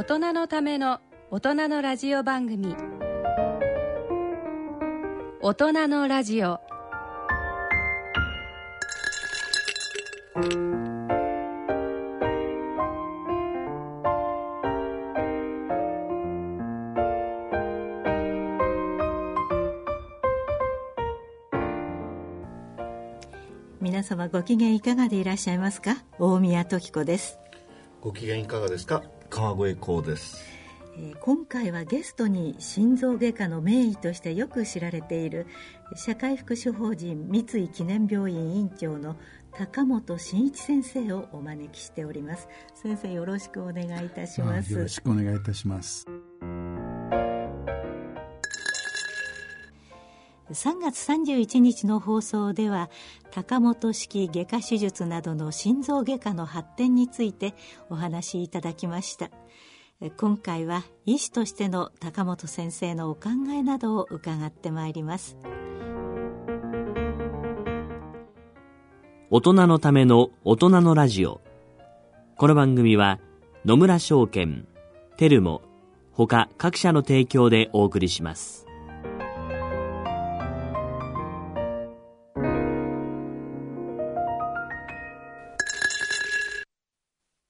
大人のための大人のラジオ番組。大人のラジオ。皆様ご機嫌いかがでいらっしゃいますか？大宮時子です、ご機嫌いかがですか？川越光です。えー今回はゲストに心臓外科の名医としてよく知られている社会福祉法人三井記念病院院長の高本真一先生をお招きしております。先生よろしくお願いいたします。あよろしくお願いいたします。3月31日の放送では高本式外科手術などの心臓外科の発展についてお話しいただきました今回は医師としての高本先生のお考えなどを伺ってまいります大人のための大人のラジオ。この番組は野村証券、テルモ、他各社の提供でお送りします。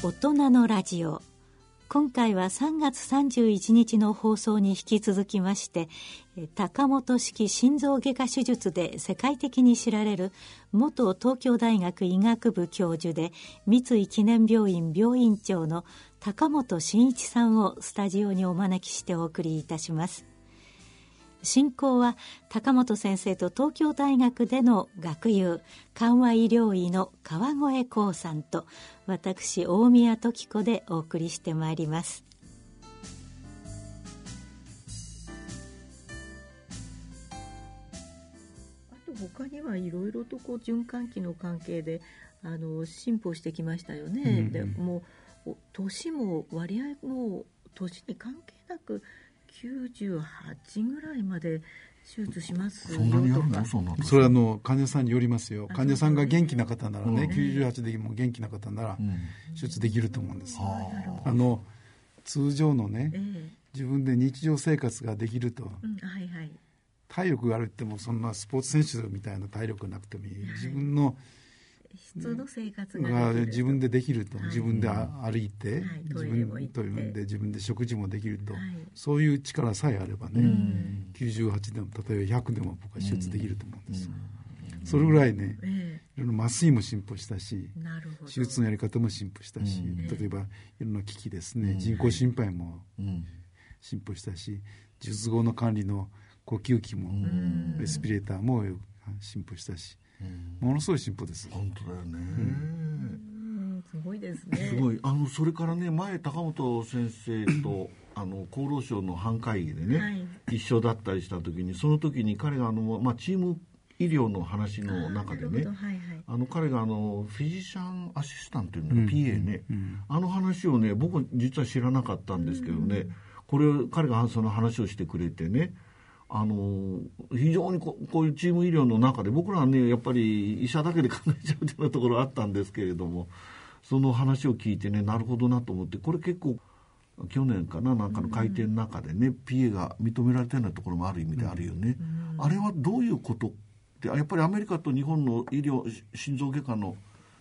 大人のラジオ。今回は3月31日の放送に引き続きまして高本式心臓外科手術で世界的に知られる元東京大学医学部教授で三井記念病院病院長の高本真一さんをスタジオにお招きしてお送りいたします。進行は高本先生と東京大学での学友緩和医療医の川越光さんと私大宮時子でお送りしてまいります。あと他にはいろいろとこう循環器の関係であの進歩してきましたよね、うんうん。でもうお年も割合も年に関係なく98ぐらいまで手術しますよそんなにやるとかのそんなのそれはあの患者さんによりますよ。あ患者さんが元気な方ならね、うん98でも元気な方ならうん。手術できると思うんです。はあの通常のねええ。自分で日常生活ができるとうんはいはい。体力があるってもそんなスポーツ選手みたいな体力なくてもいい。自分の普通の生活が自分でできると、はい。自分であ歩いて、はい。自トイレも分と分で自分で食事もできると、はい。そういう力さえあればね、ん。98でも例えば100でも僕は手術できると思うんですよ、それぐらいねえいろんな麻酔も進歩したし手術のやり方も進歩したし、うん。例えばいろんな機器ですね、人工心肺もうん。進歩したし術後の管理の呼吸器も、レスピレーターも進歩したし、ものすごい進歩です、本当だよね、うん。すごいですね。すごい。あのそれからね前高本先生と あの厚労省の班会議でね、はい。一緒だったりした時にその時に彼があの、まあ、チーム医療の話の中でねなるほど。はいはい。あの彼があのフィジシャンアシスタントっていうのがうん。PA ね、あの話をね僕実は知らなかったんですけどね、これを彼がその話をしてくれてねあの非常にここういうチーム医療の中で僕らはねやっぱり医者だけで考えちゃうというようなところあったんですけれどもその話を聞いてねなるほどなと思ってこれ結構去年かななんかの会見の中でね、PA が認められたようなところもある意味であるよね、あれはどういうことでやっぱりアメリカと日本の医療心臓外科の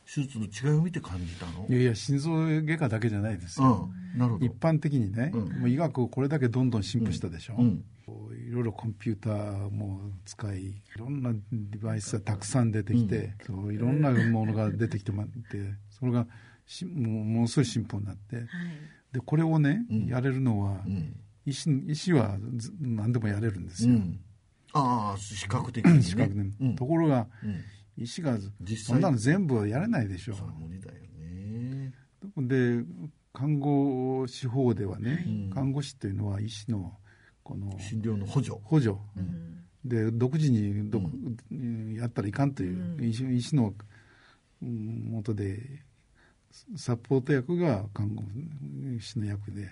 手術の違いを見て感じたの？いやいや心臓外科だけじゃないですよ、うん、なるほど。一般的にね、うん。もう医学これだけどんどん進歩したでしょ、うん。いろいろコンピューターも使いいろんなデバイスがたくさん出てきて、そういろんなものが出てきてまってそれがしもうものすごい進歩になって、でこれをね、やれるのは、うん。医師医師はず何でもやれるんですよ、うん。ああ視覚的に、ね、資格で、うん。ところが、うん医師が実際。そんなの全部はやれないでしょ。それは無理だよね。で看護師法ではね、うん。看護師っていうのは医師のこの診療の補助。補助、で独自にど、やったらいかんという、医師医師のうん元でサポート役が看護師の役で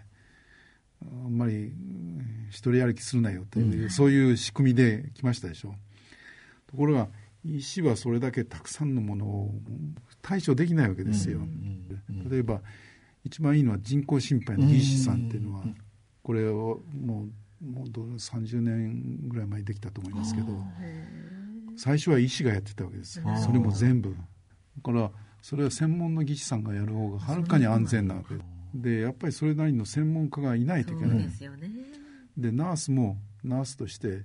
あんまりうん一人歩きするなよという、そういう仕組みで来ましたでしょ。ところが医師はそれだけたくさんのものを対処できないわけですよ、例えば一番いいのは人工心肺の技師さんっていうのは、これをもうもうどう30年ぐらい前にできたと思いますけど最初は医師がやってたわけですよ。それも全部。だからそれは専門の技師さんがやる方がはるかに安全なわけ。でやっぱりそれなりの専門家がいないといけない。ですよね。でナースもナースとして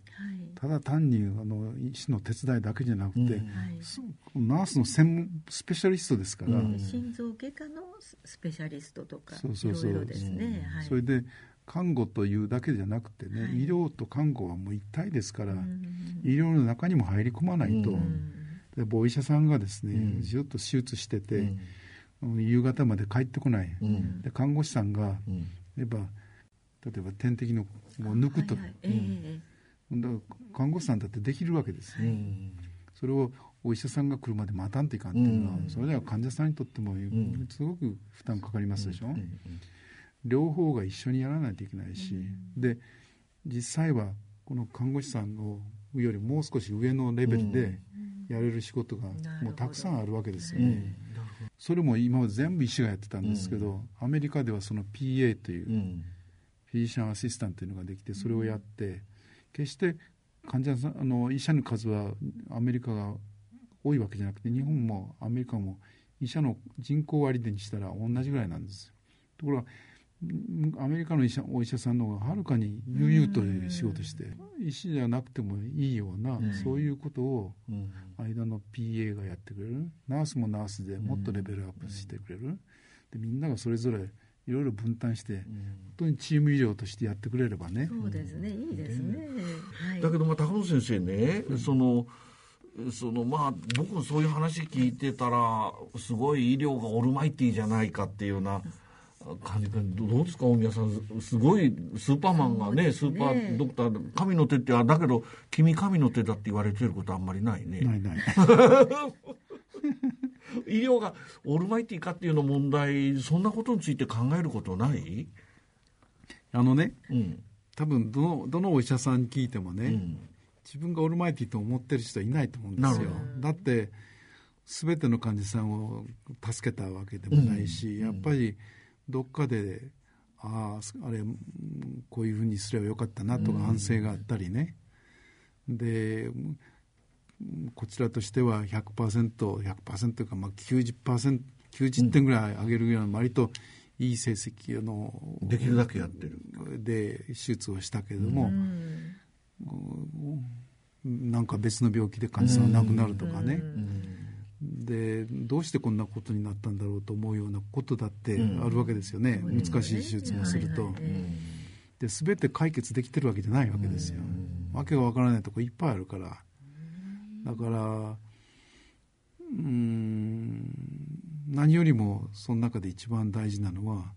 ただ単にあの医師の手伝いだけじゃなくて、そナースの専門スペシャリストですから、心臓外科のスペシャリストとかそうそうそう。いろいろですね。はい。それで看護というだけじゃなくてね、医療と看護はもう一体ですから、医療の中にも入り込まないと、でお医者さんがですね、ずっと手術してて、夕方まで帰ってこない、で看護師さんが、やっぱ例えば点滴のもう抜くと、はいはい。ええだから看護師さんだってできるわけですよ、それをお医者さんが来るまで待たんといかんっていうのは、それでは患者さんにとってもすごく負担かかりますでしょ、両方が一緒にやらないといけないし、で実際はこの看護師さんのよりもう少し上のレベルでやれる仕事がもうたくさんあるわけですよね。それも今まで全部医師がやってたんですけど、アメリカではその PA という、フィジシャンアシスタントというのができてそれをやって決して患者さんあの医者の数はアメリカが多いわけじゃなくて日本もアメリカも医者の人口割でにしたら同じぐらいなんですところがうんアメリカの医者お医者さんの方がはるかに悠々と仕事して医師じゃなくてもいいような、そういうことを間の PA がやってくれる。ナースもナースでもっとレベルアップしてくれる、でみんながそれぞれいろいろ分担して、本当にチーム医療としてやってくれればね、そうですね。いいですね。はい。だけどまあ高野先生ね、そのそのまあ僕もそういう話聞いてたらすごい医療がオールマイティーじゃないかっていうような感じがどどうですか大宮さん。すごいスーパーマンがねスーパードクター神の手ってあだけど君神の手だって言われてることあんまりないね。ないない 医療がオールマイティーかっていうの問題そんなことについて考えることない？あのねうん。多分どのどのお医者さんに聞いてもね、うん。自分がオールマイティと思ってる人はいないと思うんですよ。だって全ての患者さんを助けたわけでもないし、やっぱりどっかであああれうんこういうふうにすればよかったなとか反省があったりね、でうんこちらとしては 100%100% というかまあ 90%, 90点ぐらい上げるような割といい成績あのできるだけやってる。で手術をしたけれども、なんか別の病気で患者さんが亡くなるとかね、でどうしてこんなことになったんだろうと思うようなことだってあるわけですよね、難しい手術もすると。で全て解決できてるわけじゃないわけですよ、わけがわからないとこいっぱいあるからだからうん何よりもその中で一番大事なのは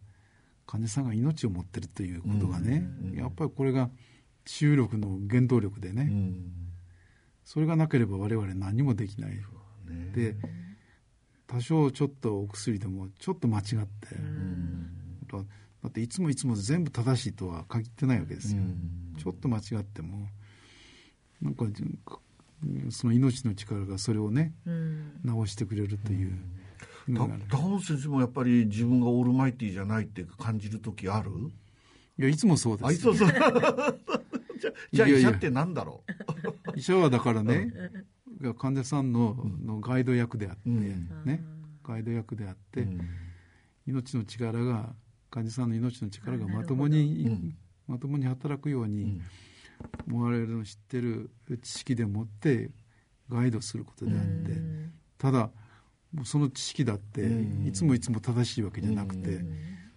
患者さんが命を持ってるということがね、やっぱりこれが治癒力の原動力でね、それがなければ我々何もできない、で多少ちょっとお薬でもちょっと間違って、だだっていつもいつも全部正しいとは限ってないわけですよ、ちょっと間違ってもなんかその命の力がそれをね、治してくれるというのがある。高本先生もやっぱり自分がオールマイティーじゃないって感じる時ある？いやいつもそうです。あいつもそう。じゃじゃあ医者ってなんだろ 医者はだからね、が患者さんの,、のガイド役であって、うん。ね、ガイド役であって、うん。命の力が患者さんの命の力がまともに、うん。まともに働くように、我々の知ってる知識でもってガイドすることであって、ただその知識だってうんいつもいつも正しいわけじゃなくて、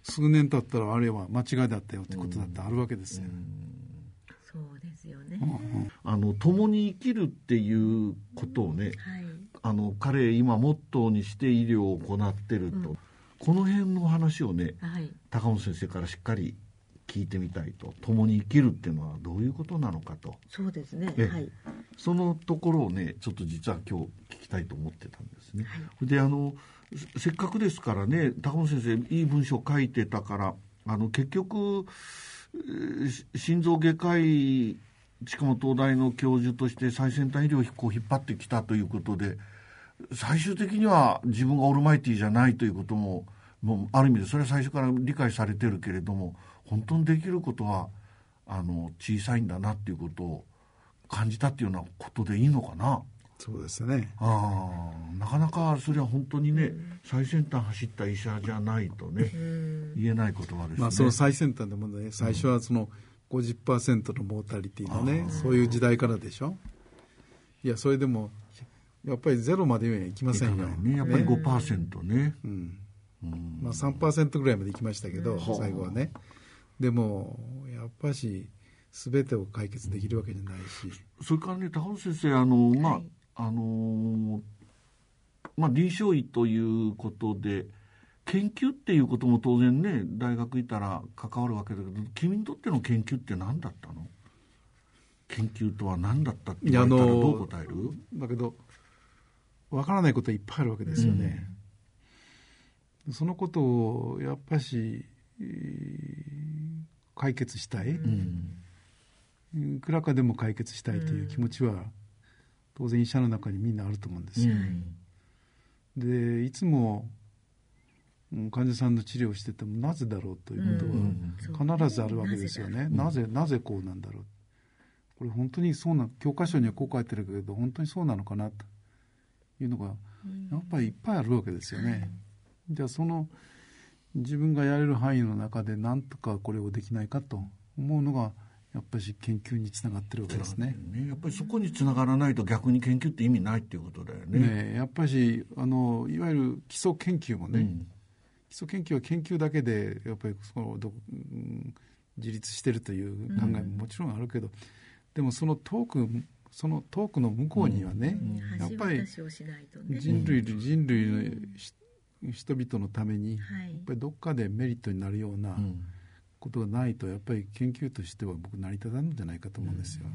数年経ったらあれは間違いだったよってことだってあるわけですよ。そうですよね。あの共に生きるっていうことをねはい。あの彼今モットーにして医療を行ってると、この辺の話をねはい。高本先生からしっかり聞いてみたいと共に生きるっていうのはどういうことなのかとそうですね。えはい。そのところをねちょっと実は今日聞きたいと思ってたんですね。であのせせっかくですからね高本先生いい文章書いてたからあの結局心臓外科医しかも東大の教授として最先端医療を引っ張ってきたということで最終的には自分がオールマイティじゃないということももうある意味でそれは最初から理解されてるけれども本当にできることはあの小さいんだなっていうことを感じたっていうようなことでいいのかな。そうですね。ああなかなかそれは本当にね、最先端走った医者じゃないとね、言えない言葉ですね。まあ、その最先端でもね最初はその50%のモータリティのね、そういう時代からでしょ？いやそれでもやっぱりゼロまではいきませんよ、ね。やっぱり5%ね。うんまあ、3%ぐらいまでいきましたけど、最後はね。でもやっぱし全てを解決できるわけじゃないし、それからね高本先生あのまあ、あのーまあ臨床医ということで研究っていうことも当然ね大学いたら関わるわけだけど君にとっての研究って何だったの？研究とは何だったって言われたらどう答える？だけどわからないことはいっぱいあるわけですよね、そのことをやっぱし、えー解決したい、いくらかでも解決したいという気持ちは当然医者の中にみんなあると思うんですよ、でいつもうん患者さんの治療をしててもなぜだろうということは必ずあるわけですよね、なぜなぜこうなんだろう。これ本当にそうな教科書にはこう書いてるけど本当にそうなのかなというのがやっぱりいっぱいあるわけですよね、じゃあその自分がやれる範囲の中で何とかこれをできないかと思うのがやっぱり研究につながってるわけですね。ねやっぱりそこにつながらないと逆に研究って意味ないっていうことだよね。ねやっぱりあのいわゆる基礎研究もね、うん基礎研究は研究だけでやっぱりそのど、うん自立してるという考えももちろんあるけど、でもそのトークそのトークの向こうにはね、やっぱり。人類人類のし人々のために、はい。やっぱりどっかでメリットになるようなうん。ことがないとやっぱり研究としては僕成り立たんじゃないかと思うんですよ。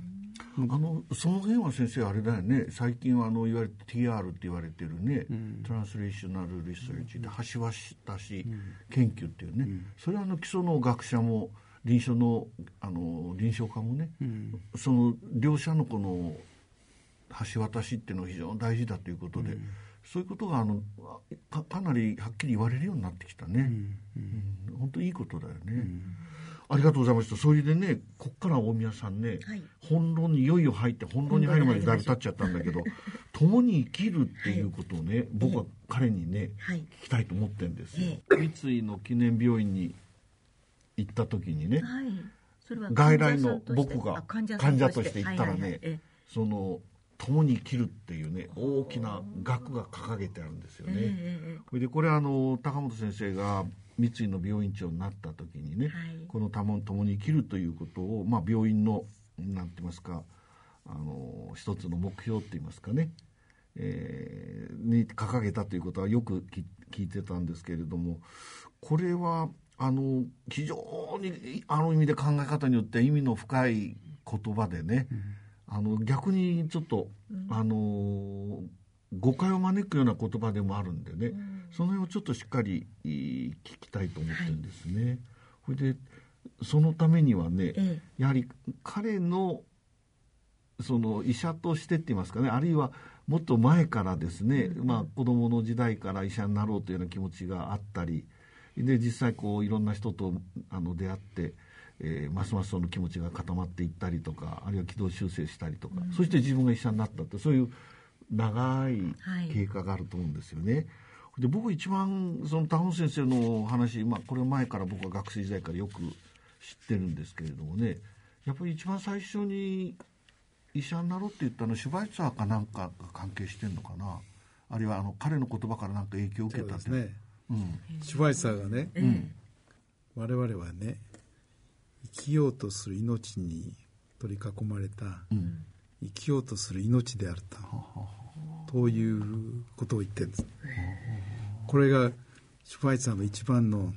あのその辺は先生あれだよね。最近はあのいわゆる TR って言われてるね、トランスレーショナルリサーチで橋渡し研究っていうね、それはあの基礎の学者も臨床のあの臨床家もね、その両者のこの橋渡しっていうのが非常に大事だということで、そういうことがあのかかなりはっきり言われるようになってきたね、うん本当いいことだよね、ありがとうございましたそれでねこっから大宮さんね、はい。本論にいよいよ入って本論に入るまでだいぶ経っちゃったんだけど 共に生きるっていうことをね、僕は彼にね、はい。聞きたいと思ってるんですよ、え三井の記念病院に行った時にね、外来の僕があ患者として。行ったらはいはいはい。ねえ。その共に生きるっていうね大きな額が掲げてあるんですよね。えええそれでこれあの高本先生が三井の病院長になった時にね、はい。この共共に生きるということを、まあ、病院のなんて言いますかあの一つの目標って言いますかね、えーに掲げたということはよくき聞いてたんですけれどもこれはあの非常にあの意味で考え方によって意味の深い言葉でね、あの逆にちょっと、あの誤解を招くような言葉でもあるんでね、その辺をちょっとしっかりい聞きたいと思ってるんですね。それでそのためにはね、えやはり彼のその医者としてって言いますかね。あるいはもっと前からですね、まあ、子供の時代から医者になろうというような気持ちがあったり。で実際こういろんな人とあの出会って、えーますますその気持ちが固まっていったりとかあるいは軌道修正したりとか、そして自分が医者になったってそういう長い経過があると思うんですよね。で僕一番その田本先生の話、まあ、これ前から僕は学生時代からよく知ってるんですけれどもねやっぱり一番最初に医者になろうって言ったのはシュバイツァーかなんかが関係してんのかな？あるいはあの彼の言葉からなんか影響を受けたって。ね、うん、シュバイツァーがね、うん、我々はね生きようとする命に取り囲まれた、うん、生きようとする命であると、ということを言ってるんです。これがシュバイツァーの一番の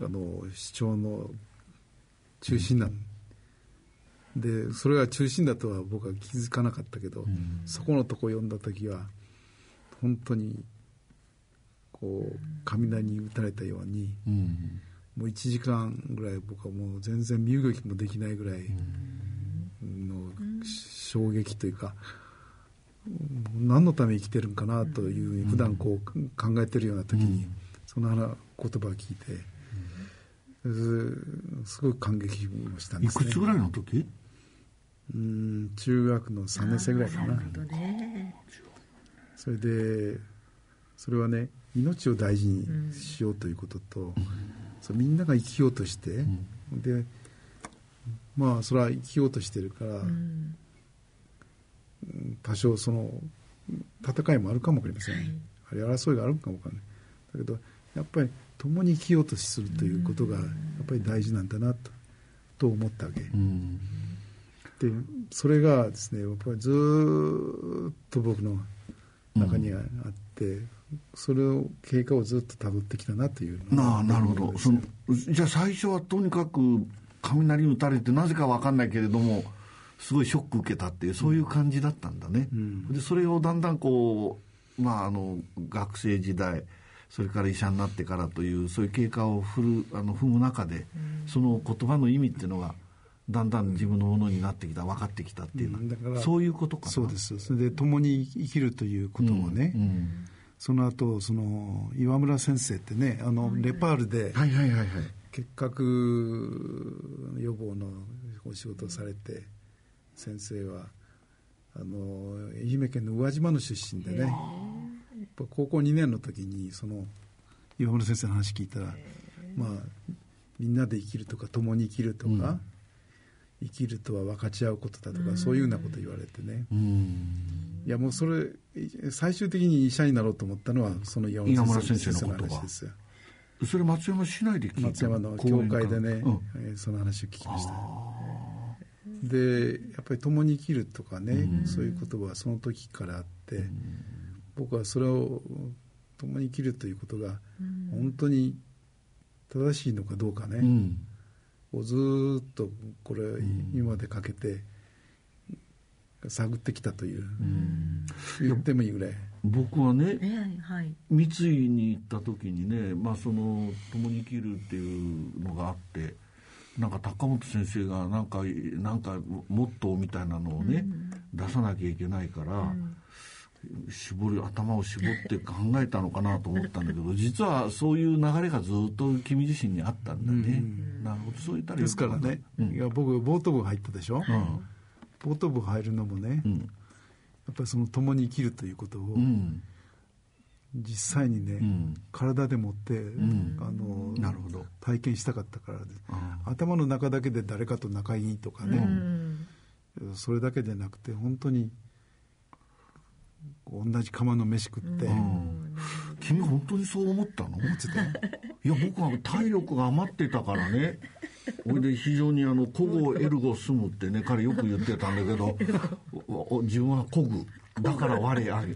あの主張の中心なん。でそれが中心だとは僕は気づかなかったけど、そこのとこ読んだ時は本当にこう雷に打たれたように、もう1時間ぐらい僕はもう全然身動きもできないぐらいの衝撃というか、何のために生きてるんかなというふうに普段こう考えてるような時に、その言葉を聞いて、すごい感激をしたんです、ね、いくつぐらいの時？うん中学の3年生ぐらいかな。なそれでそれはね命を大事にしようということと、うん、そみんなが生きようとして、うん、でまあそれは生きようとしてるから、うん、多少その戦いもあるかもわかりません、はい、あれ争いがあるかもわからない。だけどやっぱり共に生きようとするということがやっぱり大事なんだなとと思ったわけ、でそれがですねやっぱりずっと僕の中にあって、それを経過をずっとたどってきたなというなあなるほど。そのじゃあ最初はとにかく雷打たれてなぜか分かんないけれどもすごいショック受けたっていうそういう感じだったんだね、うん、でそれをだんだんこうまああの学生時代それから医者になってからというそういう経過を踏るあの踏む中で、うん、その言葉の意味っていうのがだんだん自分のものになってきた分かってきたっていうのは、うん、そういうことかな。そうです。それで共に生きるということをね、うん。うん、その後その岩村先生ってねあのレパールで結核予防のお仕事をされて先生はあの愛媛県の宇和島の出身でね高校2年の時にその岩村先生の話聞いたらまあみんなで生きるとか共に生きるとか、生きるとは分かち合うことだとか、そういうようなこと言われてね、いやもうそれ最終的に医者になろうと思ったのはその山村先生の話ですよそれ松山市内で聞いた松山の教会でね、うん、その話を聞きました。でやっぱり共に生きるとかね、うん、そういう言葉はその時からあって、うん、僕はそれを共に生きるということが本当に正しいのかどうかね、をずっとこれ今までかけて探ってきたという、言ってもいいぐらい。僕はね、はい、三井に行った時にね、まあ、その共に生きるっていうのがあってなんか高本先生がなんかなんかモットーみたいなのをね、出さなきゃいけないから、絞る頭を絞って考えたのかなと思ったんだけど 実はそういう流れがずっと君自身にあったんだね、うん、なるほど。そういったらですからね、うん、いや僕ボート部入ったでしょ、うん、ボート部入るのもね、やっぱりその共に生きるということを、実際にね、体でもって、あのなるほど。体験したかったからで、頭の中だけで誰かと仲いいとかね、それだけでなくて本当に同じ釜の飯食って、うん、君本当にそう思ったの？思って。たいや僕は体力が余ってたからねそれで非常にあの古語エルゴ住むってね彼よく言ってたんだけど自分は古具。だから我あり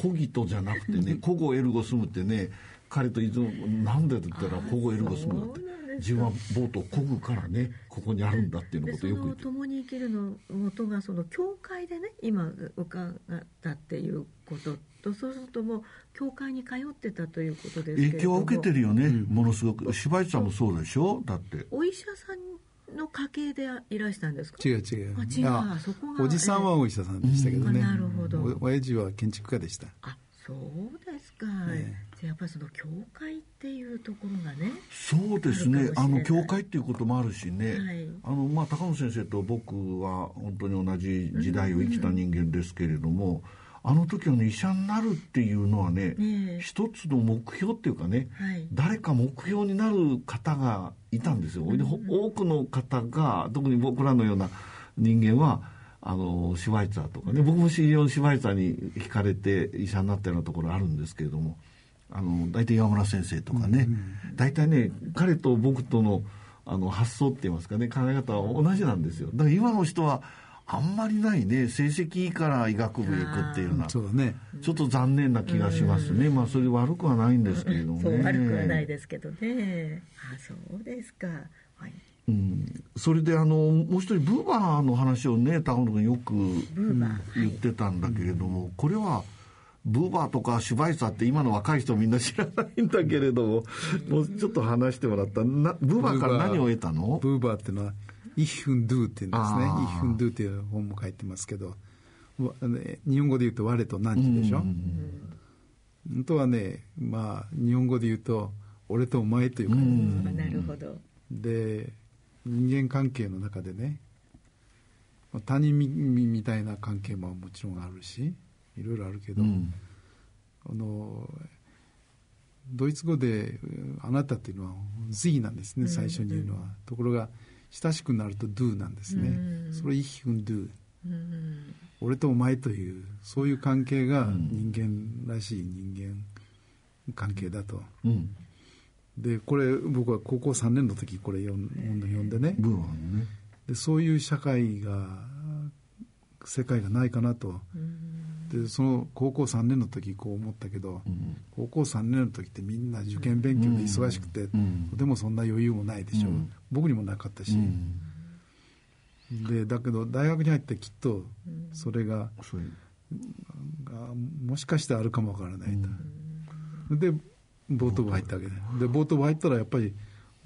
古義とじゃなくてね古語エルゴ住むってね彼といつもなんでって言ったら古語エルゴ住むって。自分はボートを漕ぐからねここにあるんだっていうのことをよく言って。共に生きるの元がその教会でね今伺ったっていうこととそうするともう教会に通ってたということです影響を受けてるよね、うん、ものすごく。芝居さんもそうでしょ？だって。お医者さんの家系でいらしたんですか？違う違う。あ違う。そこがおじさんはお医者さんでしたけどね、うん、なるほど。親父は建築家でした。あそうですか、ね、じゃやっぱりその教会っていうところがねそうですね。あの教会っていうこともあるしね、はい、あのまあ高野先生と僕は本当に同じ時代を生きた人間ですけれども、あの時はね医者になるっていうのはね、ええ。一つの目標っていうかね、はい。誰か目標になる方がいたんですよ。でほ多くの方が特に僕らのような人間はあのシュワイツァーとかね僕もシリオンシュワイツァーに惹かれて医者になったようなところあるんですけれどもあの大体岩村先生とかね、大体ね彼と僕とのあの発想って言いますかね考え方は同じなんですよ。だから今の人はあんまりないね。成績いいから医学部へ行くっていうようなそうだね。ちょっと残念な気がしますね、まあそれ悪くはないんですけれどもね。そう悪くはないですけどね。あそうですか。はい。うん、それであのもう一人ブーバーの話をね高野君よくブーバー。言ってたんだけれども、これはブーバーとかシュバイサーって今の若い人みんな知らないんだけれども、もうちょっと話してもらった。なブーバーから何を得たの？ブーバーっていうのは「Ich hun du」っていうんですね。あー「Ich hun du」っていう本も書いてますけど。日本語で言うと「我と汝」でしょ、本当はねまあ日本語で言うと「俺とお前」という感じ、あなるほど。で人間関係の中でねまあ他人みみたいな関係ももちろんあるしいろいろあるけど、うん。あのドイツ語でうん「あなた」っていうのは「Sie」なんですね最初に言うのは、ところが親しくなると「Do」なんですね、それ「Ich und Du」俺とお前というそういう関係が人間らしい人間関係だと、うん。でこれ僕は高校3年の時これ読ん読んでね。ブーバーのね。でそういう社会が世界がないかなと、でその高校3年の時こう思ったけど、高校3年の時ってみんな受験勉強で忙しくて、ん。でもそんな余裕もないでしょ、う。ん。僕にもなかったし、でだけど大学に入ってきっとそれが,、もしかしてあるかもわからないと、でボート部入ったわけで。でボート部入ったらやっぱり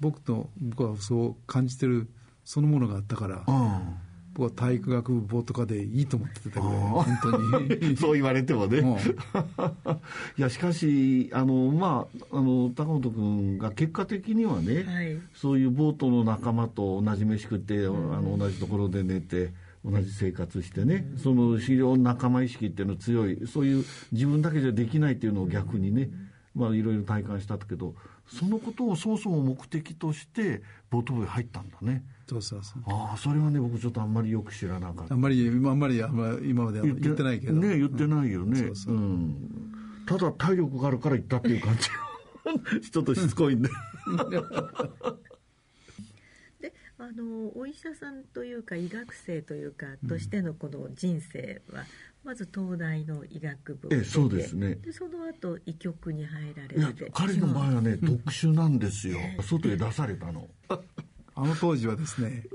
僕と僕はそう感じてるそのものがあったから、うん僕は体育学部ボート科でいいと思ってたぐらい本当に。そう言われてもね。もう。いや、しかし、あの、まあ、あの、高本君が結果的にはね、はい。そういうボートの仲間と同じ飯食って、あの、同じところで寝て、同じ生活してね、その非常に仲間意識っていうの強い、そういう自分だけじゃできないっていうのを逆にね、まあいろいろ体感したけど、そのことをそもそも目的として、ボート部へ入ったんだね。そうそうそう。ああ、それはね、僕ちょっとあんまりよく知らなかった。あん。まりあんまりあんまり今までは言ってないけど。ね言ってないよね、そうそう。うん。ただ体力があるから行ったっていう感じ。ちょっとしつこいんで。であのお医者さんというか医学生というかとしてのこの人生は、まず東大の医学部ええそうですね。でその後医局に入られいやて彼の場合はね特殊なんですよ。外へ出されたの。あの当時はですね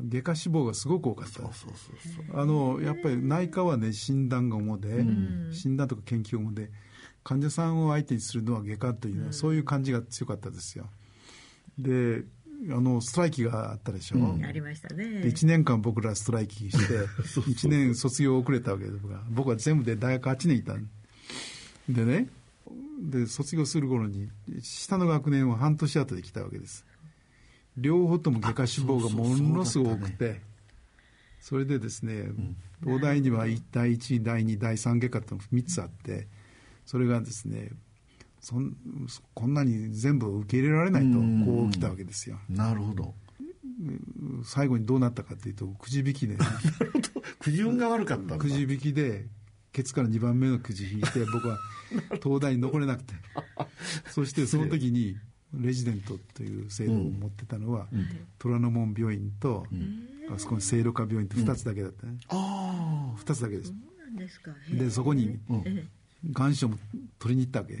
外科志望がすごく多かった。そうそうそうそう。あのやっぱり内科はね診断が主で、診断とか研究が主で患者さんを相手にするのは外科というのは、そういう感じが強かったですよ。であのストライキがあったでしょ、ありましたね。で1年間僕らストライキして1年卒業遅れたわけです僕は僕は全部で大学8年いたん。でねで卒業する頃に下の学年は半年後で来たわけです。両方とも外科志望がものすごく多くてそれでですね、東大には第1第2第3外科って3つあってそれがですねそんこんなに全部受け入れられないとこう来たわけですよ。なるほど。最後にどうなったかというとくじ引きで。くじ運が悪かったんだ。くじ引きでケツから2番目のくじ引いて僕は東大に残れなくて。そしてその時にレジデントという制度を持ってたのは、虎ノ門病院と、あそこに聖路加病院と2つだけだったね、あ2つだけです。そうなんですか。でそこにえ願書も取りに行ったわけ、ええ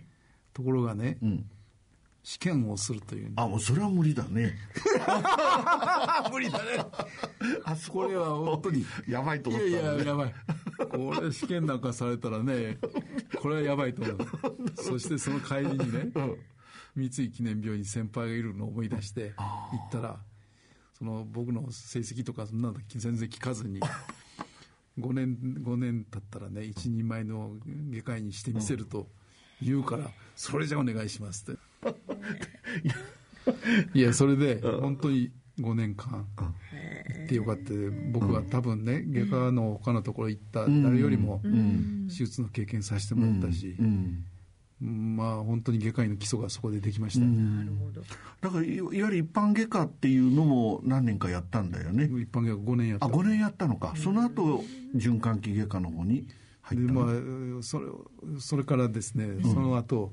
えところがね、あうん。試験をするというあもうそれは無理だね。無理だね。あそこ。れは本当に。やばいとい思ったね。やいややばい。これ試験なんかされたらねこれはやばいと思う。そしてその帰りにね、三井記念病院に先輩がいるのを思い出して行ったらその僕の成績とかそんなの全然聞かずに5年5年経ったらね一人前の外科医にしてみせると言うからそれじゃお願いしますって。いやそれで本当に5年間ってよかった。僕は多分ね外科の他のところ行った誰よりも手術の経験させてもらったし、まあ本当に外科医の基礎がそこでできました、なるほど。だからいいわゆる一般外科っていうのも何年かやったんだよね？一般外科5年やった。あ5年やったのか。その後循環器外科の方に入ったまあそれそれからですね、その後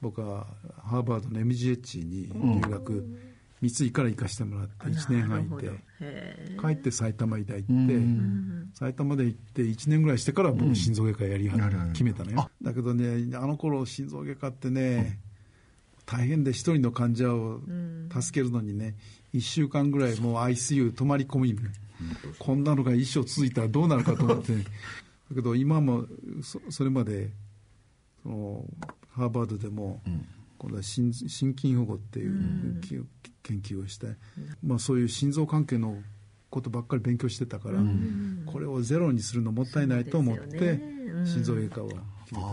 僕はハーバードの MGH に留学、三井から行かしてもらって1年半いて。へ帰って埼玉医大行って、埼玉で行って1年ぐらいしてから僕心臓外科やりはなるほど決めたのよ。だけどねあの頃心臓外科ってね、大変で一人の患者を助けるのにね1週間ぐらいもう ICU 泊まり込み、こんなのが一生続いたらどうなるかと思って、だけど今もそそれまでそのハーバードでも、今度は心心筋保護っていうき研究をして、まあ、そういう心臓関係のことばっかり勉強してたから、これをゼロにするのもったいないと思って、心臓外科を決めた。あ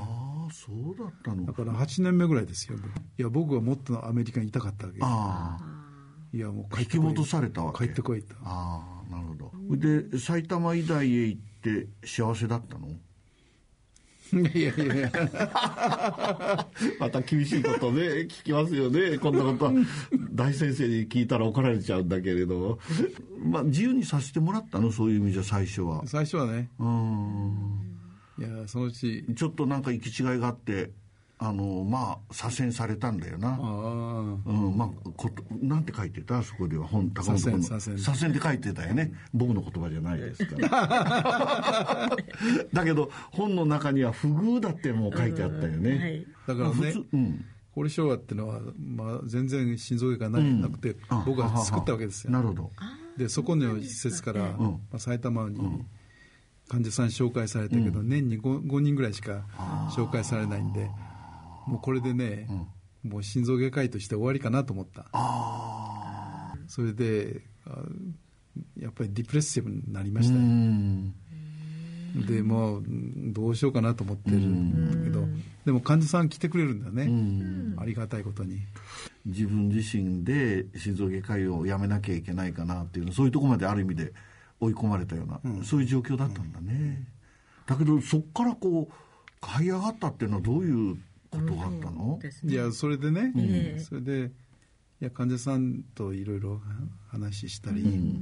あそうだったの。だから8年目ぐらいですよ、僕。いや僕はもっとアメリカにいたかったわけあいやもうあ引き戻されたわけ。帰ってこいと。ああなるほど。で埼玉医大へ行って幸せだったの？いやいやいや。また厳しいことね聞きますよね。こんなことは。大先生に聞いたら怒られちゃうんだけれどまあ自由にさせてもらったの？そういう意味じゃ最初は。最初はね。うん。いやそのうち。ちょっとなんか行き違いがあってあのまあ左遷されたんだよな。ああ。うん、まあことなんて書いてた？そこでは本高本君の。左遷左遷。左遷って書いてたよね。僕の言葉じゃないですから。だけど本の中には不遇だってもう書いてあったよね、はい。だからね普通うん。高齢昭和っていうのは、まあ、全然心臓外科ない、うん。なくてあ僕が作ったわけですよ。なるほど。でそこの施設から、まあ、埼玉に患者さん紹介されたけど、年に 5, 5人ぐらいしか紹介されないんでもうこれでね、もう心臓外科医として終わりかなと思った。それであやっぱりディプレッシブになりましたよ、うん。でもううんどうしようかなと思ってるんだけどでも患者さん来てくれるんだね、ありがたいことに。自分自身で心臓外科医を辞めなきゃいけないかなっていうのそういうところまである意味で追い込まれたような、そういう状況だったんだね、だけどそこからこう這い上がったっていうのはどういうことがあったの、いやそれでね、ええ。それでいや患者さんといろいろ話したり、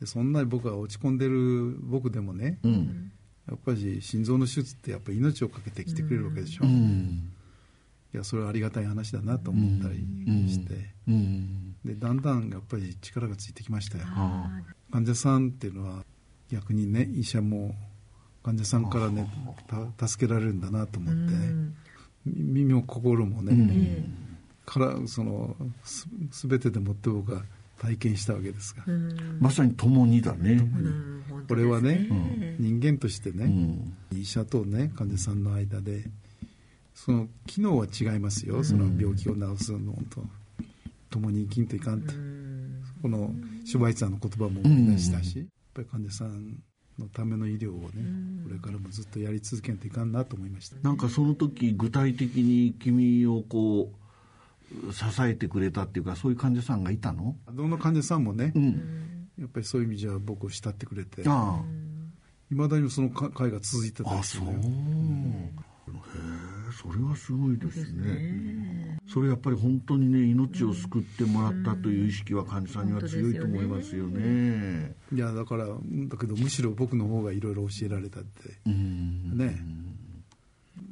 でそんなに僕が落ち込んでる僕でもね、うん。やっぱり心臓の手術ってやっぱり命をかけてきてくれるわけでしょ、いうん。やそれはありがたい話だなと思ったりして、うん。でだんだんやっぱり力がついてきましたよ。あ患者さんっていうのは逆にね医者も患者さんからねた助けられるんだなと思ってね、み耳も心もね、からそのす全てでもって僕は体験したわけですが、まさに共にだね、うん本これはね、ね。人間としてね、うん。医者とね患者さんの間でその機能は違いますよ、その病気を治すのと共に生きんといかんと、このシュバイツァーの言葉も思い出したし、やっぱり患者さんのための医療をね、これからもずっとやり続けんといかんなと思いました。なんかその時具体的に君をこう支えてくれたっていうかそういう患者さんがいたの？どの患者さんもね、うん。やっぱりそういう意味じゃ僕を慕ってくれて、あいまだにそのか会が続いてたああそうりするのへよ。えそれはすごいですねそれやっぱり本当にね命を救ってもらったという意識は患者さんには強いと思いますよね。いやだからだけどむしろ僕の方がいろいろ教えられたって、うん。ね。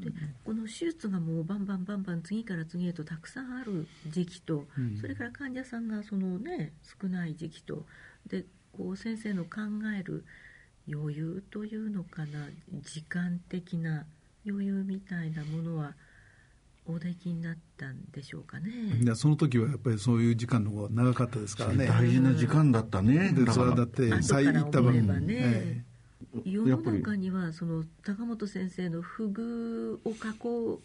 でこの手術がもうバンバンバンバン次から次へとたくさんある時期と、それから患者さんがその、ね、少ない時期とでこう先生の考える余裕というのかな時間的な余裕みたいなものはおできになったんでしょうかね。いやその時はやっぱりそういう時間の方が長かったですからね。大事な時間だったね。でだからそれはだって後再行ったば思えばね、え世の中にはその高本先生の不遇を加工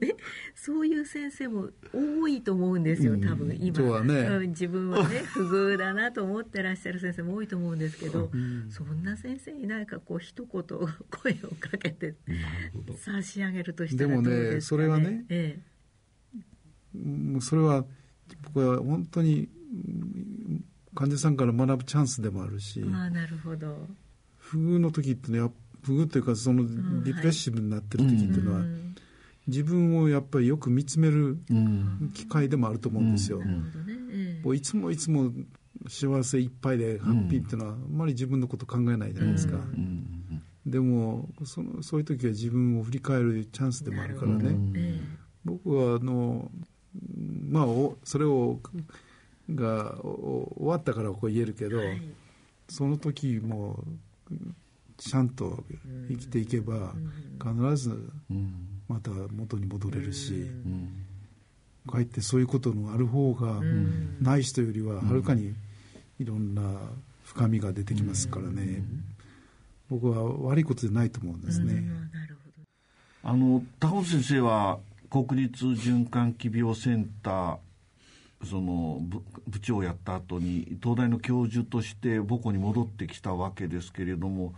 ね、そういう先生も多いと思うんですよ多分今。そうだね。うん自分はね 不遇だなと思ってらっしゃる先生も多いと思うんですけど、そんな先生になんかこう一言声をかけて差し上げるとしたらでもねどうですか、ね、それはねえもうそれは僕は本当にうん患者さんから学ぶチャンスでもあるし、まあなるほど。不遇の時ってね不遇というかそのリプレッシブになってる時っていうのは、うん。自分をやっぱりよく見つめる機会でもあると思うんですよ。ういつもいつも幸せいっぱいでハッピーっていうのはあん。まり自分のこと考えないじゃないですか、でもそのそういう時は自分を振り返るチャンスでもあるからね、え僕はあのまあおそれをがお終わったからこう言えるけど、えはい。その時もちゃんと生きていけば必ずまた元に戻れるし、かえってそういうことのある方がない人よりははるかにいろんな深みが出てきますからね、僕は悪いことでないと思うんですね。あの高尾先生は国立循環器病センターその部部長をやった後に東大の教授として母校に戻ってきたわけですけれども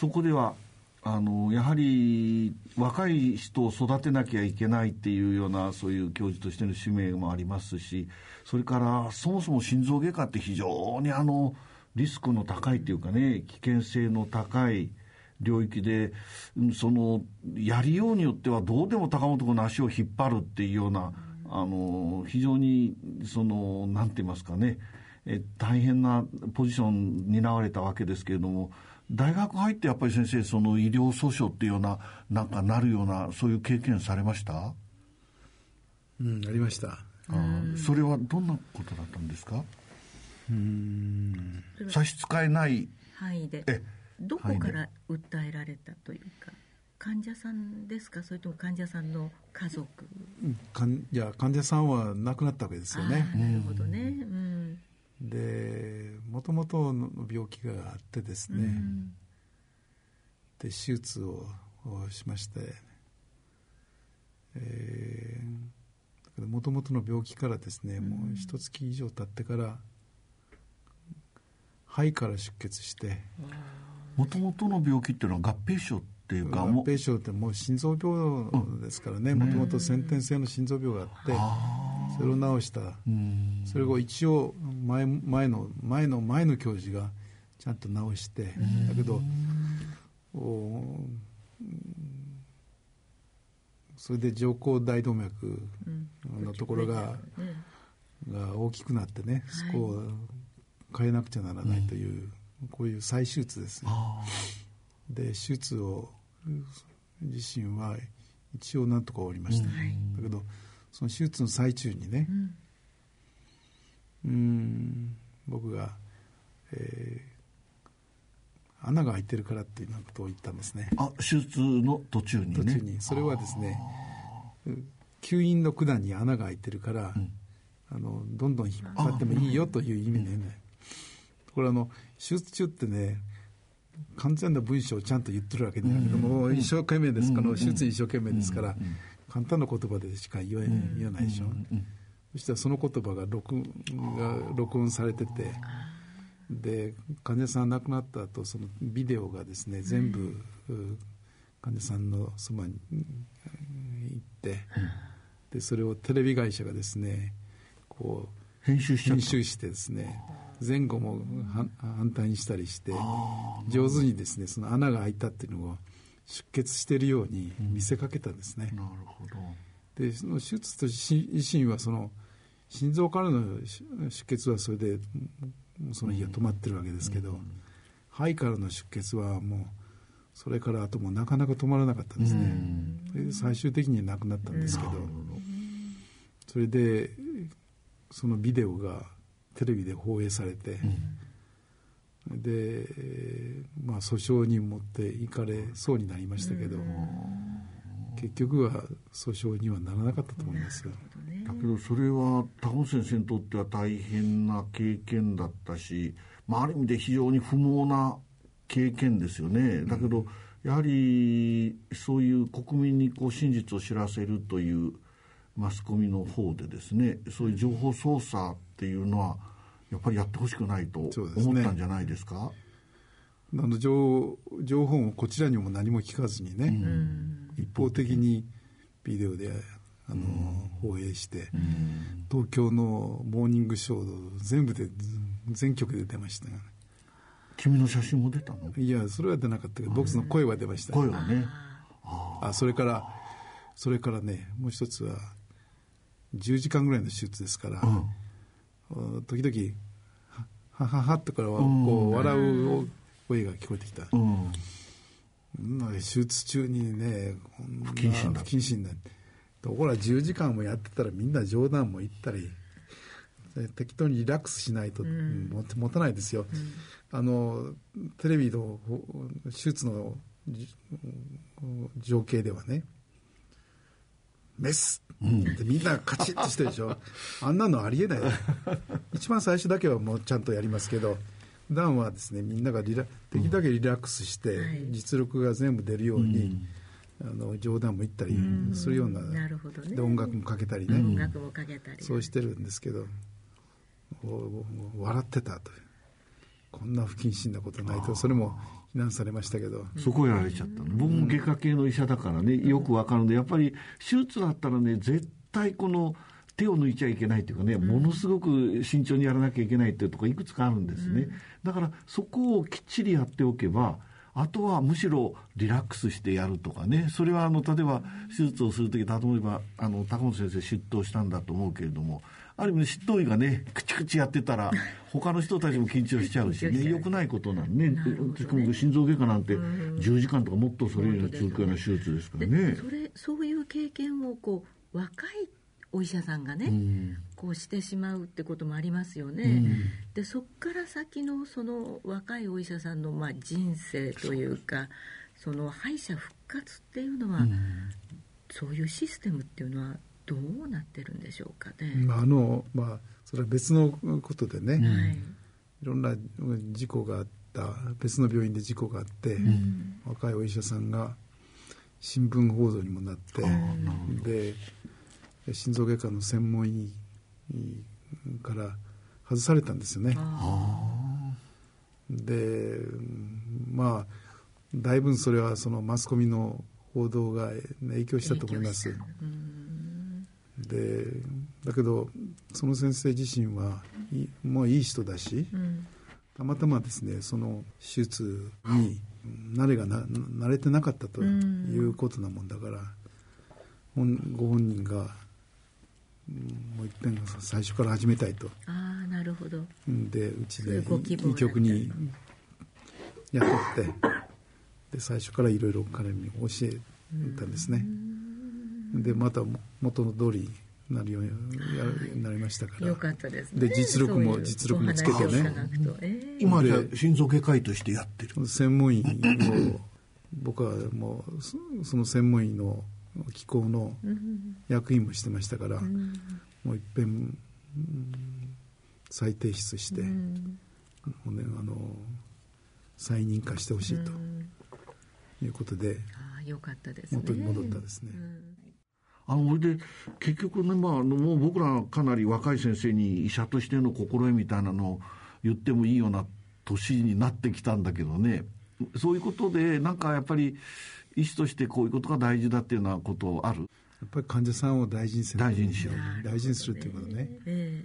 そこではあのやはり若い人を育てなきゃいけないっていうようなそういう教授としての使命もありますしそれからそもそも心臓外科って非常にあのリスクの高いっていうかね危険性の高い領域でそのやりようによってはどうでも高本君の足を引っ張るっていうようなあの非常にそのなんて言いますかねえ大変なポジションに担われたわけですけれども大学入ってやっぱり先生その医療訴訟っていうようななんかなるようなそういう経験されました？うん、ありました。あーそれはどんなことだったんですか？差し支えない。範囲で。えどこから訴えられたというか患者さんですか？それとも患者さんの家族？かん。いや患者さんは亡くなったわけですよね。なるほどね。うん。でもともとの病気があってですね、うん。で手術ををしまして。もともとの病気からですね、もう一月以上経ってから肺から出血して。もともとの病気っていうのは合併症っていうかも合併症ってもう心臓病ですからね。もともと先天性の心臓病があってそれを治した。うん。それを一応前前の前の前の教授がちゃんと治してだけどおそれで上行大動脈のところがが大きくなってねそこを変えなくちゃならないという、こういう再手術ですねで手術を自身は一応なんとか終わりました、だけどその手術の最中にねうん。僕が、えー穴が開いてるからっていうようなことを言ったんですね。あ手術の途中にね。途中に。それはですね吸引の管に穴が開いてるから、あのどんどん引っ張ってもいいよという意味でね。これあの手術中ってね完全な文章をちゃんと言ってるわけじゃなくてもう一生懸命ですから、手術に一生懸命ですから、簡単な言葉でしか言え言えないでしょ、そしたらその言葉が録が録音されててで患者さん亡くなった後そのビデオがですね全部、う患者さんのそばにうん行って、でそれをテレビ会社がですねこう編集してですね前後も反反対にしたりして上手にですねその穴が開いたっていうのを出血しているように見せかけたんですね。なるほど。でその手術とし維新はその心臓からの出血はそれでその日は止まってるわけですけど、肺からの出血はもうそれからあともうなかなか止まらなかったんですね、それで最終的には亡くなったんですけど、それでそのビデオがテレビで放映されて、で、まあ、訴訟に持っていかれそうになりましたけど、結局は訴訟にはならなかったと思いますよ。だけどそれは高尾先生にとっては大変な経験だったし、まあ、ある意味で非常に不毛な経験ですよね。だけどやはりそういう国民にこう真実を知らせるというマスコミの方でですねそういう情報操作っていうのはやっぱりやってほしくないと思ったんじゃないですか？あの情情報もこちらにも何も聞かずにね、一方的にビデオであの、放映して、東京のモーニングショー全部で全局で出ましたが、ね、君の写真も出たの？いやそれは出なかったけど僕の声は出ました、声はね。あそれからそれからねもう一つは10時間ぐらいの手術ですから、うん、時々「ははは」とからこう笑う声が聞こえてきた、うん。手術中にね不謹慎だ不謹慎だところが10時間もやってたらみんな冗談も言ったり適当にリラックスしないと持たないですよ、うん、あのテレビの手術の情景ではねメス、うん、ってみんなカチッとしてるでしょ。あんなのありえない。一番最初だけはもうちゃんとやりますけど普段はですねみんながリラできるだけリラックスして、実力が全部出るように、あの冗談も言ったりするような,、なるほどね、で音楽もかけたりね、音楽もかけたり。そうしてるんですけど笑ってたとこんな不謹慎なことないとそれも非難されましたけど。そこやられちゃったの。僕も外科系の医者だからねよくわかるんでやっぱり手術だったらね絶対この手を抜いちゃいけないというかね、ものすごく慎重にやらなきゃいけないっていうところいくつかあるんですね、だからそこをきっちりやっておけばあとはむしろリラックスしてやるとかね、それはあの例えば手術をするとき、例えばあの高本先生、出頭したんだと思うけれども、ある意味、執刀医がね、くちくちやってたら、他の人たちも緊張しちゃうしね、よくないことなんね、しかも心臓外科なんて10時間とかもっとそれよりの中級な手術ですからね。それそういう経験をこう若いお医者さんがね、うん、こうしてしまうってこともありますよね、うん、でそこから先のその若いお医者さんのまあ人生というかその敗者復活っていうのは、うん、そういうシステムっていうのはどうなってるんでしょうかね。まああのまあ、それは別のことでね、はい、いろんな事故があった別の病院で事故があって、若いお医者さんが新聞報道にもなってで心臓外科の専門医から外されたんですよね。でまあだいぶそれはそのマスコミの報道が影響したと思います。でだけどその先生自身はもういい人だし、うん、たまたまですねその手術に慣れがな慣れてなかったということなもんだから、うん、ご本人がもう一遍最初から始めたいと。ああなるほど。でうちで医局に雇ってで最初からいろいろ彼に教えたんですねでまた元の通りなるようになりましたから。よかったですね。で実力も実力もつけてね、えー、今で心臓外科医としてやってる。専門医を僕はもうその専門医の機構の役員もしてましたから、うん、もういっぺん再提出して、うん、もうね、あの再認可してほしいということで、あよかったですね。元に戻ったですね。あので結局ね、まあ、もう僕らかなり若い先生に医者としての心得みたいなのを言ってもいいような年になってきたんだけどね。そういうことでなんかやっぱり医師としてこういうことが大事だっていうようなことある？やっぱり患者さんを大事にする。大事にしよう。大事にするということね、え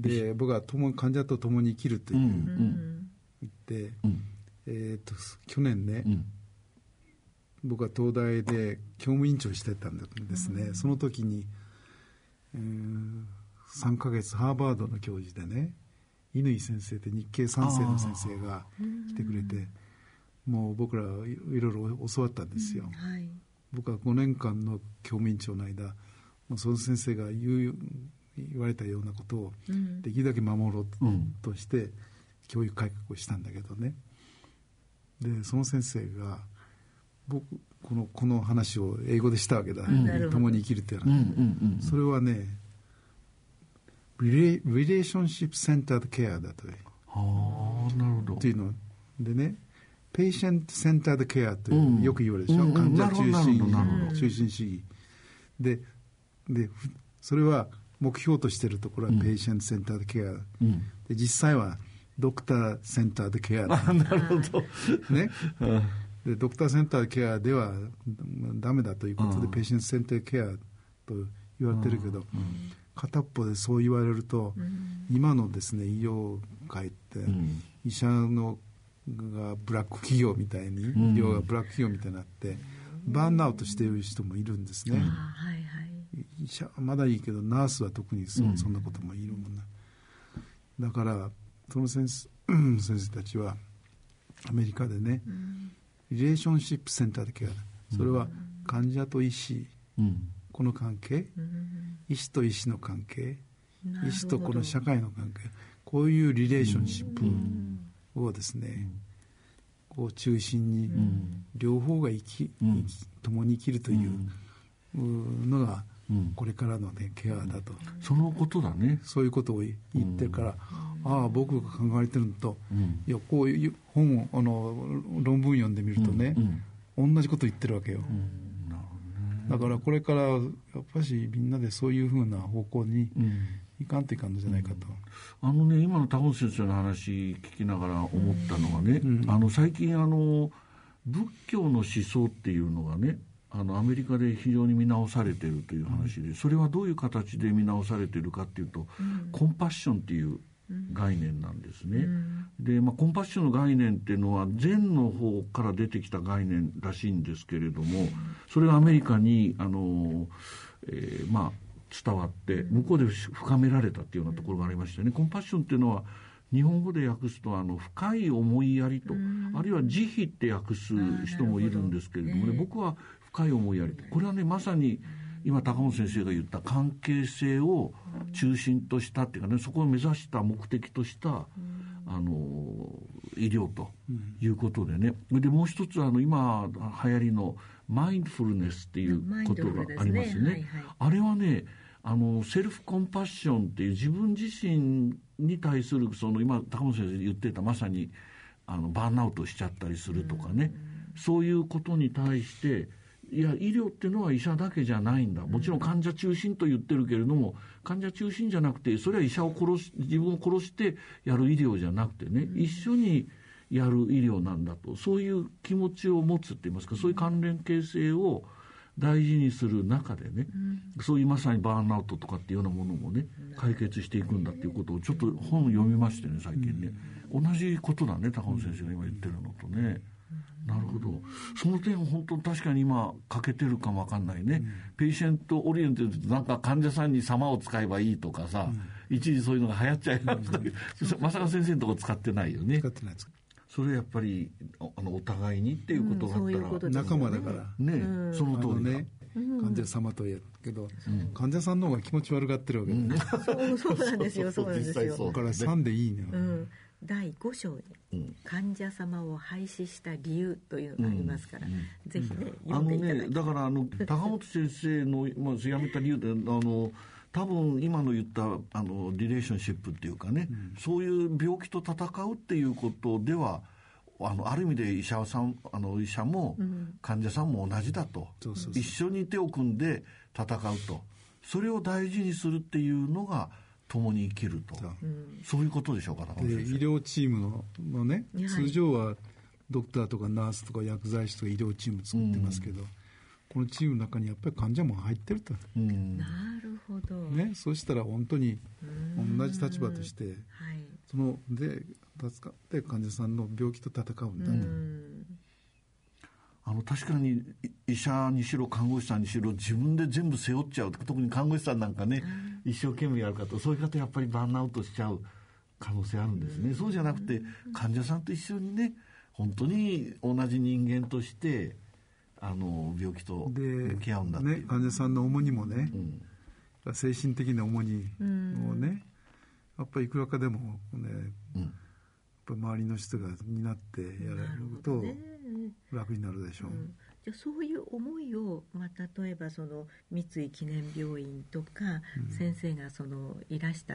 ー、で僕は共患者と共に生きるという、うん、言って、うん、えーと、去年ね、うん、僕は東大で教務委員長してたんですね、その時に、えー、3か月ハーバードの教授でね乾先生って日系3世の先生が来てくれて。もう僕らいろいろ教わったんですよ、うん。はい、僕は5年間の教務員長の間もうその先生が言う言われたようなことをできるだけ守ろうとして教育改革をしたんだけどね。でその先生が僕このこの話を英語でしたわけだ、うん、共に生きるっていうのは、うんうんうん、それはねリレリレーションシップセンタードケアだとあなるほど。っていうの。でねペイシェントセンタードケアという、よく言われるでしょ、うん、患者中心中心主義ででそれは目標としているところはペイシェントセンタードケア、うん、で実際はドクターセンタードケアなるほど。ねでドクターセンターケアではダメだということで、ペイシェントセンターケアと言われてるけど、片っぽでそう言われると、今のですね医療界って医者のがブラック企業みたいに、医療がブラック企業みたいになってバーンアウトしている人もいるんですね、医者はまだいいけどナースは特にそ,、そんなこともいるもんな。だからその先生 先生たちはアメリカでね、リレーションシップセンターでケアだそれは患者と医師、この関係、医師と医師の関係。医師とこの社会の関係。こういうリレーションシップをですね、こう中心に両方が生き,、生き共に生きるというのがこれからの、ね、ケアだと、そのことだね。そういうことを言ってるから、ああ僕が考えてるのと、いやこういう本をあの論文読んでみるとね、同じこと言ってるわけよ、だからこれからやっぱしみんなでそういうふうな方向にいかんといかんのじゃないかと、あのね今の田本先生の話聞きながら思ったのはね、あの最近あの仏教の思想っていうのがねあのアメリカで非常に見直されてるという話で、それはどういう形で見直されてるかっていうと、コンパッションっていう概念なんですね。で、まあ、コンパッションの概念っていうのは禅の方から出てきた概念らしいんですけれども、それがアメリカにあの、えーまあ伝わって向こうで深められたっていうようなところがありましてね、コンパッションっていうのは日本語で訳すとあの深い思いやりと、あるいは慈悲って訳す人もいるんですけれどもね、僕は深い思いやり。とこれはねまさに今高本先生が言った関係性を中心としたっていうかねそこを目指した目的とした、あの医療ということでね。でもう一つあの今流行りのマインドフルネスっていうことがありますね。ね。はいはい。あれはねあのセルフコンパッションっていう自分自身に対するその今高本先生言ってたまさにあのバーンアウトしちゃったりするとかね、そういうことに対していや医療っていうのは医者だけじゃないんだ。もちろん患者中心と言ってるけれども患者中心じゃなくてそれは医者を殺し自分を殺してやる医療じゃなくてね、一緒にやる医療なんだと。そういう気持ちを持つって言いますか。そういう関連形成を大事にする中でね、そういうまさにバーンアウトとかっていうようなものもね解決していくんだっていうことをちょっと本を読みましてね最近ね、同じことだね高本先生が今言ってるのとね。なるほど。その点本当確かに今欠けてるかもわかんないね、 patient oriented なんか患者さんに様を使えばいいとかさ、一時そういうのが流行っちゃいましたけど、まさか先生のとこ使ってないよね。使ってないです。それやっぱりああのお互いにっていうことがあったら、うん。そういうことです仲間だから。ね、その通りだ、ね、患者様と言うけど、患者さんの方が気持ち悪がってるわけだね、そう そうなんですよそうなんですよ。実際そうだから3でいいのよ、うん、第5章に患者様を廃止した理由というのがありますから、ぜひねあの読んでいただい。て、ねだからあの高本先生の、まあ、辞めた理由であの多分今の言ったあのリレーションシップっていうかね、そういう病気と戦うっていうことではあのある意味で医者さんあの医者も患者さんも同じだと、一緒に手を組んで戦うと。それを大事にするっていうのが共に生きると、そう。そういうことでしょうか医療チームののね、はい。通常はドクターとかナースとか薬剤師とか医療チーム作ってますけど、このチームの中にやっぱり患者も入ってると、うん。なるほど、ね、そうしたら本当に同じ立場としてはい。そので助かって患者さんの病気と戦うんだと、うんあの確かにい医者にしろ看護師さんにしろ自分で全部背負っちゃう。特に看護師さんなんかね、一生懸命やる方そういう方やっぱりバーンアウトしちゃう可能性あるんですね、そうじゃなくて患者さんと一緒にね本当に同じ人間としてあの病気とで向き合うんだっていう、ね、患者さんの重荷もね、うん。精神的な重荷をね、やっぱりいくらかでもね、やっぱ周りの人が担ってやられるとね楽になるでしょう、じゃあそういう思いを、まあ、例えばその三井記念病院とか、先生がそのいらした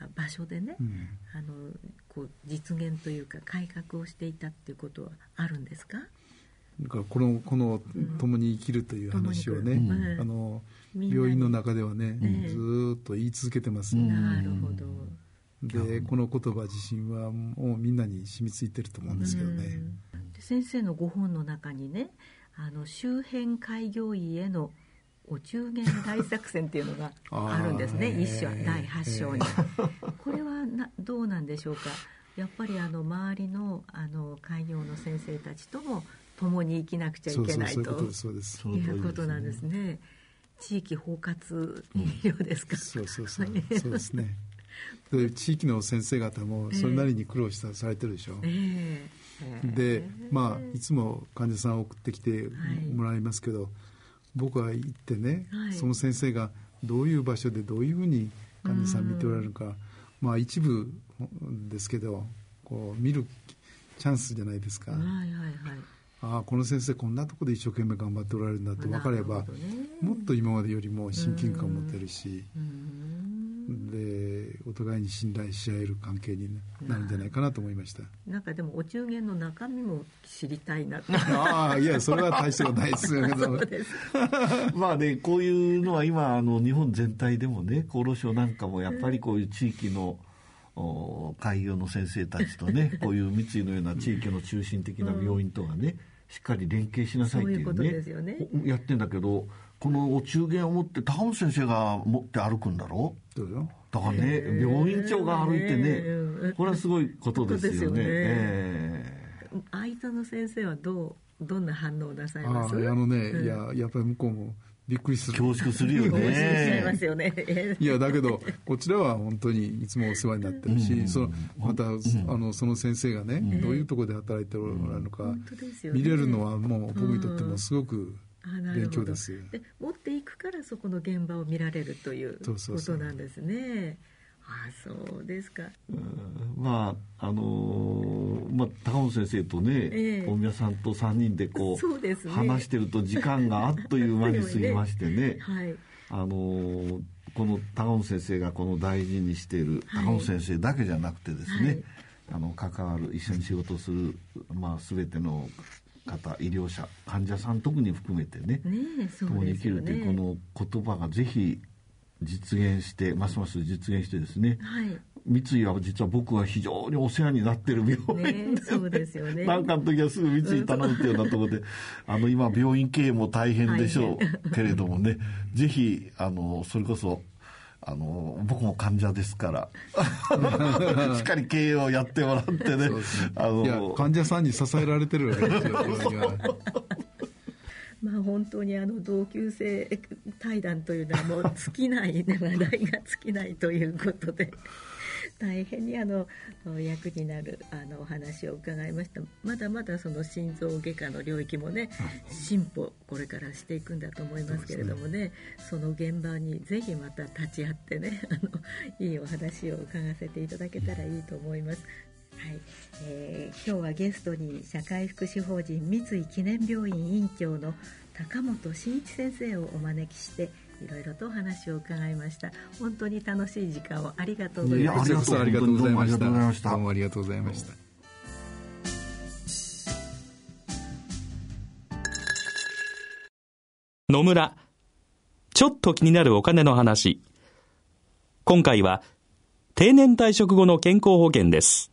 あ場所でね、うん。あのこう実現というか改革をしていたっていうことはあるんですか？だからこのこの共に生きるという話をね、うん。あの病院の中ではね、ええ。ずーっと言い続けてます、なるほど、でこの言葉自身はもうみんなに染みついてると思うんですけどね、で先生のご本の中にねあの周辺開業医へのお中元大作戦っていうのが あるんですね一章ええ第8章に、これはなどうなんでしょうか？やっぱりあの周りのあの開業の先生たちとも共に生きなくちゃいけないということなんですね。地域包括医療ですか、うん、そうそうそう。そうですね。で地域の先生方もそれなりに苦労したされてるでしょ、えー、でまあいつも患者さんを送ってきてもらいますけど、はい、僕は行ってね、はい、その先生がどういう場所でどういうふうに患者さん見ておられるか、まあ一部ですけどこう見るチャンスじゃないですか。はいはいはい。ああこの先生こんなとこで一生懸命頑張っておられるんだって分かれば、ね、もっと今までよりも親近感を持てるし、でお互いに信頼し合える関係になるんじゃないかなと思いました。なんかでもお中元の中身も知りたいなああいやそれは大したことないですよ まあねこういうのは今あの日本全体でもね厚労省なんかもやっぱりこういう地域の、開業の先生たちとね こういう三井のような地域の中心的な病院とかね、しっかり連携しなさいっていうね、ね、やってんだけどこのお中元を持って高本先生が持って歩くんだろ？うだからね病院長が歩いてねこれはすごいことですよね。えー、相手の先生はどうどんな反応をなさいます？あのね、うん、いややっぱり向こうもびっくりする。恐縮するよね。いやだけどこちらは本当にいつもお世話になってるし、うん、そのまた、うん、あのその先生がね、うん、どういうところで働いておられるのか、見れるのはもう僕にとってもすごく勉強ですで持っていくからそこの現場を見られるということなんですね。あそうですか、まああのー、まあ、高本先生とね、えー、大宮さんと3人でこう、ね、話してると時間があっという間に過ぎましてね。ね、はい、あのー、この高本先生がこの大事にしてい。る、高本先生だけじゃなくてですね、はい、あの関わる一緒に仕事する、まあ、全ての方医療者患者さん特に含めてねね共に生きるというこの言葉がぜひ実現してますます実現してですね、はい、三井は実は僕は非常にお世話になってる病院で、ね、そうですよね。なんかの時はすぐ三井頼むっていうようなところで あの今病院経営も大変でしょうけれどもねぜひあのそれこそあの僕も患者ですから。しっかり経営をやってもらってね。あの患者さんに支えられてるわけですよ まあ、本当にあの同級生対談というのはもう尽きない 話題が尽きないということで大変にあの役になるあのお話を伺いました。まだまだその心臓外科の領域もね進歩これからしていくんだと思いますけれどもねその現場にぜひまた立ち会ってねあのいいお話を伺わせていただけたらいいと思います。はい。えー、今日はゲストに社会福祉法人三井記念病院院長の高本真一先生をお招きしていろいろとお話を伺いました。本当に楽しい時間をありがとうございました。ありがとうございました。どうもありがとうございました。野村ちょっと気になるお金の話。今回は定年退職後の健康保険です。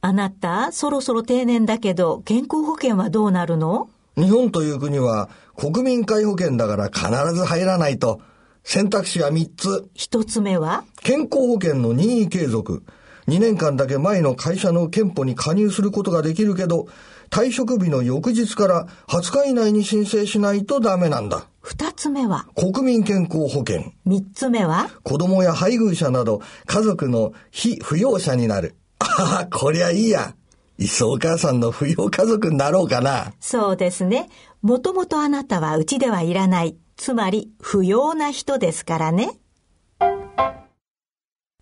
あなた、そろそろ定年だけど、健康保険はどうなるの？日本という国は国民皆保険だから必ず入らないと。選択肢は3つ。1つ目は？健康保険の任意継続。2年間だけ前の会社の憲法に加入することができるけど、退職日の翌日から20日以内に申請しないとダメなんだ。二つ目は？国民健康保険。三つ目は？子供や配偶者など家族の非扶養者になる。ああ、こりゃいいや。いっそお母さんの扶養家族になろうかな。そうですね。もともとあなたはうちではいらない。つまり、不要な人ですからね。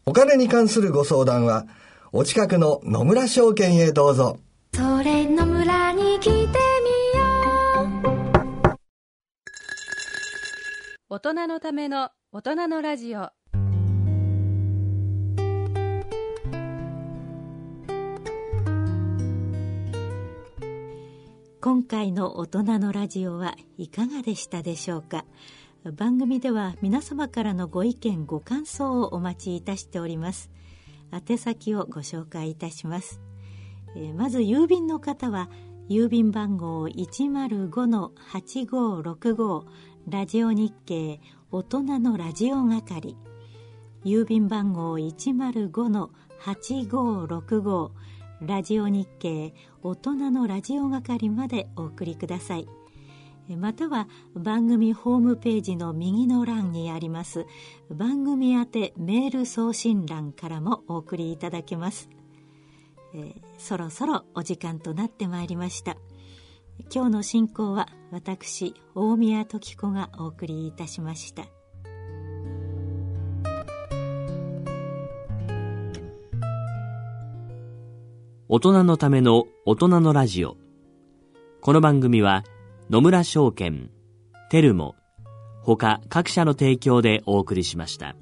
お金に関するご相談は、お近くの野村証券へどうぞ。それ野村に来てみよう。大人のための大人のラジオ。今回の大人のラジオはいかがでしたでしょうか？番組では皆様からのご意見ご感想をお待ちいたしております。宛先をご紹介いたします、え、まず郵便の方は郵便番号105-8565ラジオ日経大人のラジオ係。郵便番号105-8565ラジオ日経大人のラジオ係までお送りください。または番組ホームページの右の欄にあります番組宛てメール送信欄からもお送りいただけます、えーそろそろお時間となってまいりました。今日の進行は私大宮時子がお送りいたしました。大人のための大人のラジオ。この番組は野村証券、テルモ、他各社の提供でお送りしました。